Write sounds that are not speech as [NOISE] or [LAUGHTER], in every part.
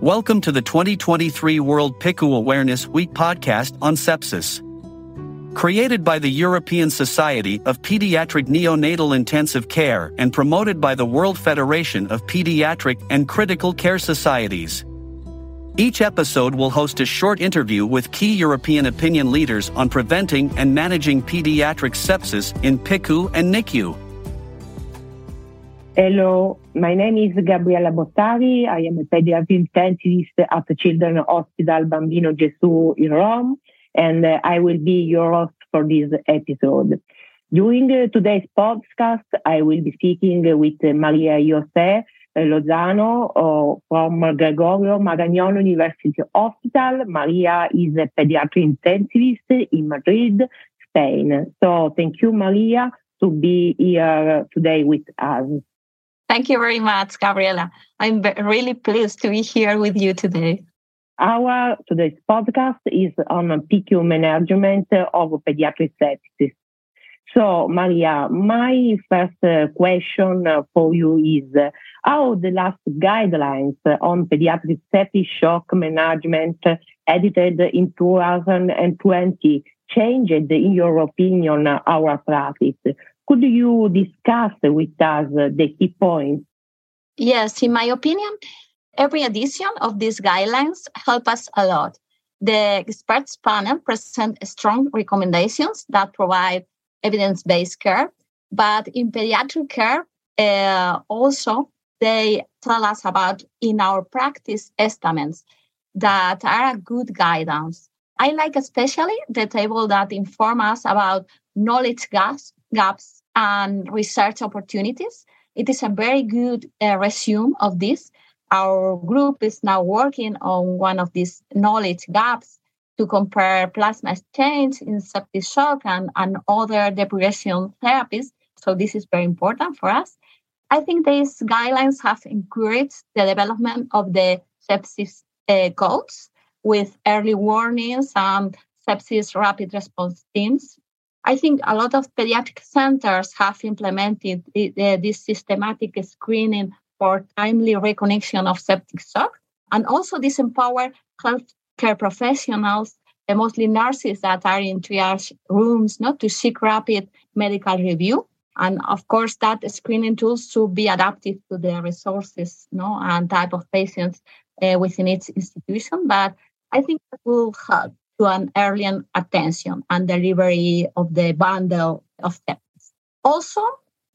Welcome to the 2023 World PICU Awareness Week podcast on sepsis. Created by the European Society of Pediatric Neonatal Intensive Care and promoted by the World Federation of Pediatric and Critical Care Societies. Each episode will host a short interview with key European opinion leaders on preventing and managing pediatric sepsis in PICU and NICU. Hello, my name is Gabriella Bottari. I am a pediatric intensivist at the Children's Hospital Bambino Gesù in Rome, and uh, I will be your host for this episode. During uh, today's podcast, I will be speaking with Maria José Lozano uh, from Gregorio Marañón University Hospital. Maria is a pediatric intensivist in Madrid, Spain. So thank you, Maria, to be here today with us. Thank you very much, Gabriela. I'm really pleased to be here with you today. Our today's podcast is on PICU management of pediatric sepsis. So, Maria, my first question for you is how the last guidelines on pediatric septic shock management edited in 2020 changed, in your opinion, our practice? Could you discuss with us the key points? Yes, in my opinion, every edition of these guidelines help us a lot. The experts panel present strong recommendations that provide evidence-based care, but in pediatric care, uh, also they tell us about in our practice estimates that are a good guidance. I like especially the table that inform us about knowledge gaps, gaps and research opportunities. It is a very good uh, resume of this. Our group is now working on one of these knowledge gaps to compare plasma exchange in septic shock and, and other deprivation therapies. So this is very important for us. I think these guidelines have encouraged the development of the sepsis uh, codes with early warnings and sepsis rapid response teams I think a lot of pediatric centers have implemented this systematic screening for timely reconnection of septic shock. And also this empower healthcare professionals, mostly nurses that are in triage rooms, not to seek rapid medical review. And of course, that screening tools should be adapted to the resources no, and type of patients uh, within its institution. But I think that will help to an early attention and delivery of the bundle of steps. Also,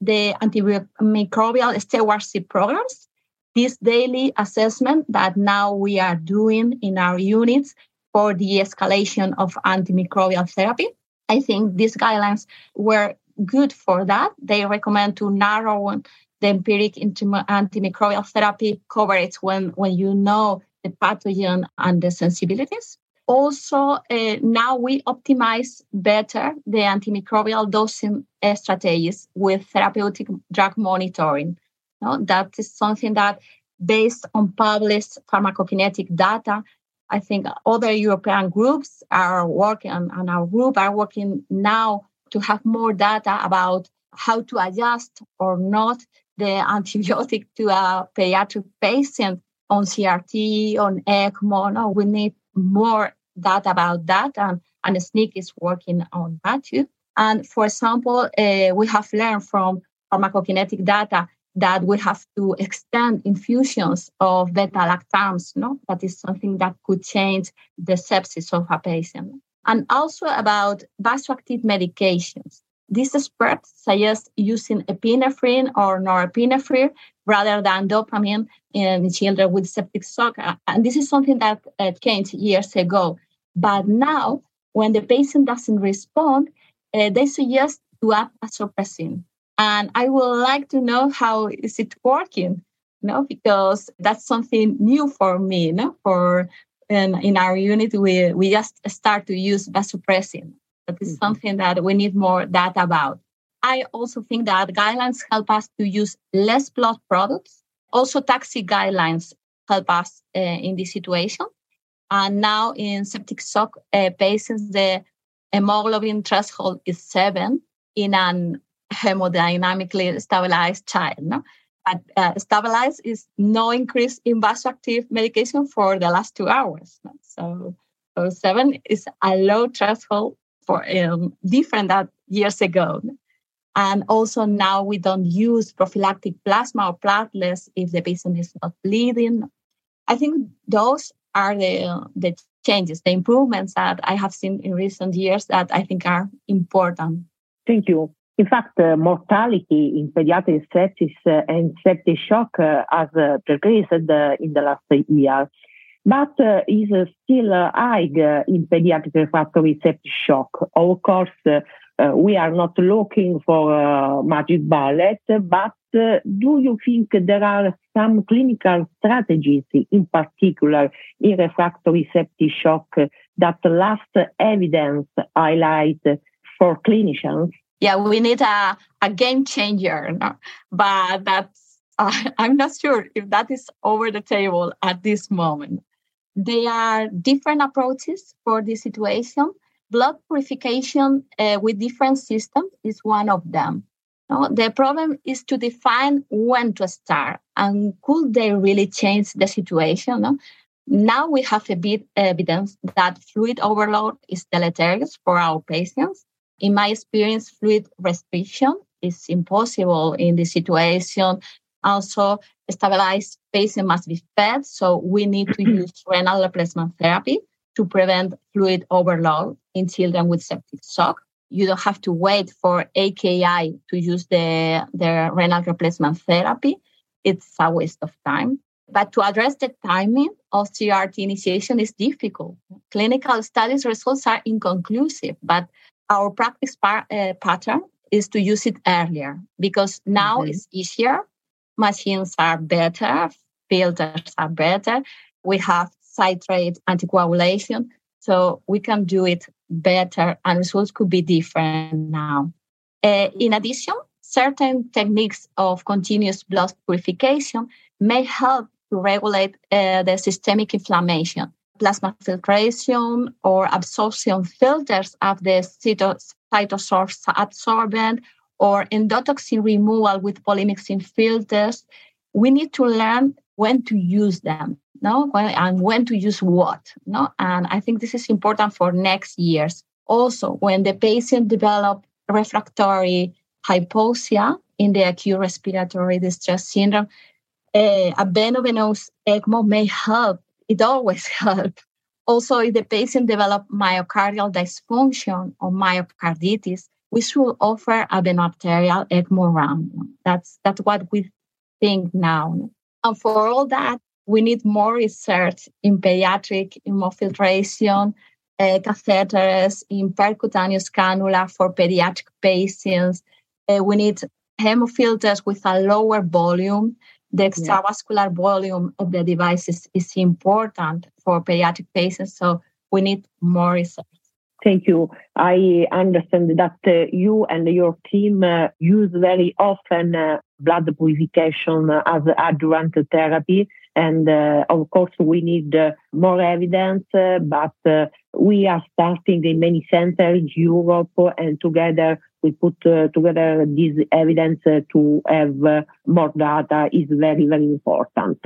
the antimicrobial stewardship programs, this daily assessment that now we are doing in our units for the escalation of antimicrobial therapy. I think these guidelines were good for that. They recommend to narrow the empiric antimicrobial therapy coverage when, when you know the pathogen and the sensibilities also uh, now we optimize better the antimicrobial dosing uh, strategies with therapeutic drug monitoring. No, that is something that, based on published pharmacokinetic data, I think other European groups are working, and our group are working now to have more data about how to adjust or not the [LAUGHS] antibiotic to a pediatric patient on CRT, on ECMO. No, we need more data about that, and, and ESPNIC is working on that too. And for example, uh, we have learned from pharmacokinetic data that we have to extend infusions of beta lactams. No, that is something that could change the sepsis of a patient. And also about vasoactive medications. These experts suggest using epinephrine or norepinephrine rather than dopamine in children with septic shock. And this is something that uh, changed years ago. But now, when the patient doesn't respond, uh, they suggest to add vasopressin. And I would like to know how is it working, you know, because that's something new for me, you know, for in, in our unit, we, we just start to use vasopressin. That is mm-hmm. something that we need more data about. I also think that guidelines help us to use less blood products. Also, TAXI guidelines help us uh, in this situation. And now in septic shock uh, patients, the hemoglobin threshold is seven in an hemodynamically stabilized child. No? But uh, stabilize is no increase in vasoactive medication for the last two hours. So, so seven is a low threshold for um, different that years ago. And also now we don't use prophylactic plasma or platelets if the patient is not bleeding. I think those are the, the changes, the improvements that I have seen in recent years that I think are important. Thank you. In fact, uh, mortality in pediatric sepsis uh, and septic shock uh, has uh, decreased uh, in the last year, but uh, is still high in pediatric refractory septic shock. Of course, we are not looking for a magic bullet, but do you think there are some clinical strategies, in particular in refractory septic shock, that last evidence highlight for clinicians? yeah, we need a, a game changer. No? But that's, [LAUGHS] uh, I'm not sure if that is over the table at this moment. There are different approaches for this situation. Blood purification uh, with different systems is one of them. No? The problem is to define when to start and could they really change the situation? No? Now we have a bit evidence that fluid overload is deleterious for our patients in my experience, fluid restriction is impossible in this situation. Also, stabilized patient must be fed, so we need to [CLEARS THROAT] use renal replacement therapy to prevent fluid overload in children with septic shock. You don't have to wait for AKI to use the, the renal replacement therapy. It's a waste of time. But to address the timing of CRT initiation is difficult. Clinical studies results are inconclusive, but our practice par- uh, pattern is to use it earlier because now mm-hmm. it's easier. Machines are better, filters are better. We have citrate anticoagulation, so we can do it better, and results could be different now. Uh, in addition, certain techniques of continuous blood purification may help to regulate uh, the systemic inflammation plasma filtration or absorption filters of the CytoSorb absorbent or endotoxin removal with polymyxin filters, we need to learn when to use them, no, and when to use what, no. And I think this is important for next years. Also, when the patient develop refractory hypoxia in the acute respiratory distress syndrome, uh, a venovenous ECMO may help it always [LAUGHS] helps. Also, if the patient develop myocardial dysfunction or myocarditis, we should offer a veno-arterial ECMO round. That's that's what we think now. And for all that, we need more research in pediatric hemofiltration, uh, catheters, in percutaneous cannula for pediatric patients. Uh, we need hemofilters with a lower volume the extravascular volume of the devices is important for pediatric patients. So we need more research. Thank you. I understand that uh, you and your team uh, use very often uh, blood purification as adjuvant therapy. And uh, of course, we need uh, more evidence, uh, but we are starting in many centers in Europe and together we put together this evidence to have more data is very, very important.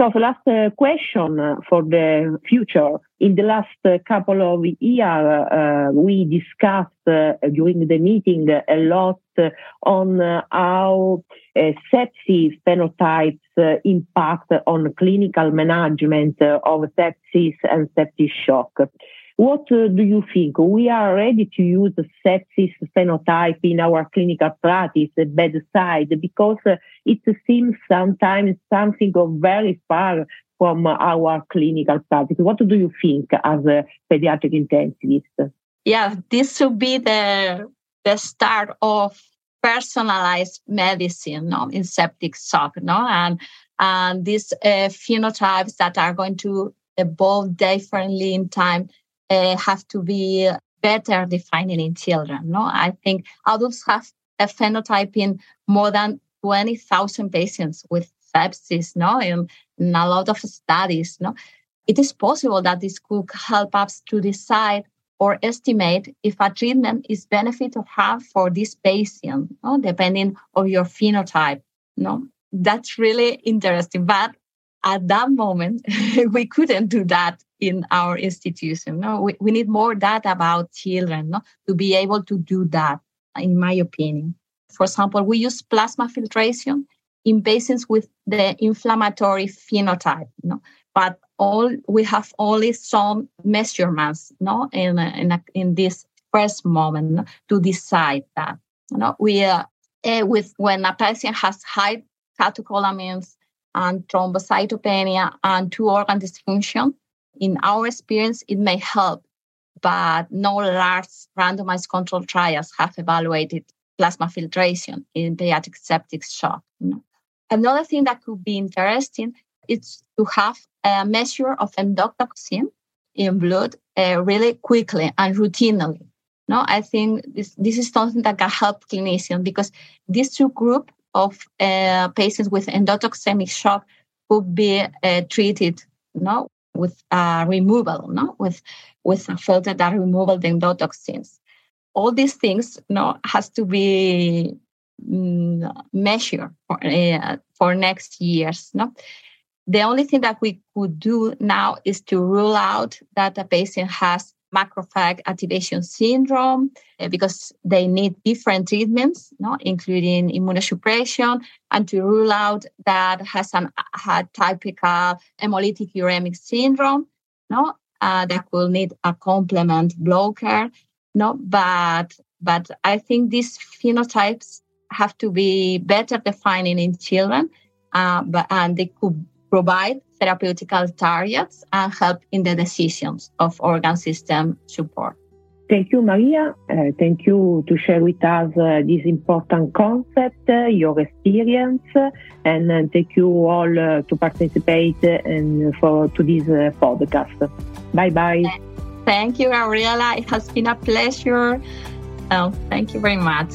So the last uh, question for the future. In the last uh, couple of years, uh, we discussed during the meeting a lot on how sepsis phenotypes impact on clinical management of sepsis and septic shock. What uh, do you think? We are ready to use sepsis phenotype in our clinical practice bedside because uh, it seems sometimes something of very far from our clinical practice. What do you think as a pediatric intensivist? Yeah, this should be the the start of personalized medicine no, in septic shock, no, and and these uh, phenotypes that are going to evolve differently in time uh, have to be better defined in children. No, I think adults have a phenotype in more than 20,000 patients with sepsis, no, in, in a lot of studies, no. It is possible that this could help us to decide or estimate if a treatment is benefit or harm for this patient, no, depending on your phenotype. No, that's really interesting. But at that moment, [LAUGHS] we couldn't do that in our institution. No, we, we need more data about children no, to be able to do that, in my opinion. For example, we use plasma filtration in patients with the inflammatory phenotype, no? but all we have only some measurements no? in, in, in this first moment no? to decide that. You know, we uh, uh, with when a patient has high catecholamines and thrombocytopenia and two organ dysfunction, in our experience, it may help, but no large randomized control trials have evaluated plasma filtration in pediatric septic shock. Another thing that could be interesting is to have a measure of endotoxin in blood uh, really quickly and routinely. No, I think this, this is something that can help clinicians because these two groups of uh, patients with endotoxemic shock could be uh, treated no, with removal, no, with with a filter that removal the endotoxins. All these things, no, has to be mm, measured for uh, for next years, no. The only thing that we could do now is to rule out that a patient has macrophage activation syndrome uh, because they need different treatments, no, including immunosuppression, and to rule out that has an typical hemolytic uremic syndrome, no, uh, that will need a complement blocker, no, but but I think these phenotypes have to be better defined in children, uh, but and they could provide therapeutical targets and help in the decisions of organ system support. Thank you, Maria. Uh, thank you to share with us uh, this important concept, uh, your experience, and uh, thank you all uh, to participate and for to this uh, podcast. Bye bye. Thank you, Gabriela. It has been a pleasure. Oh, thank you very much.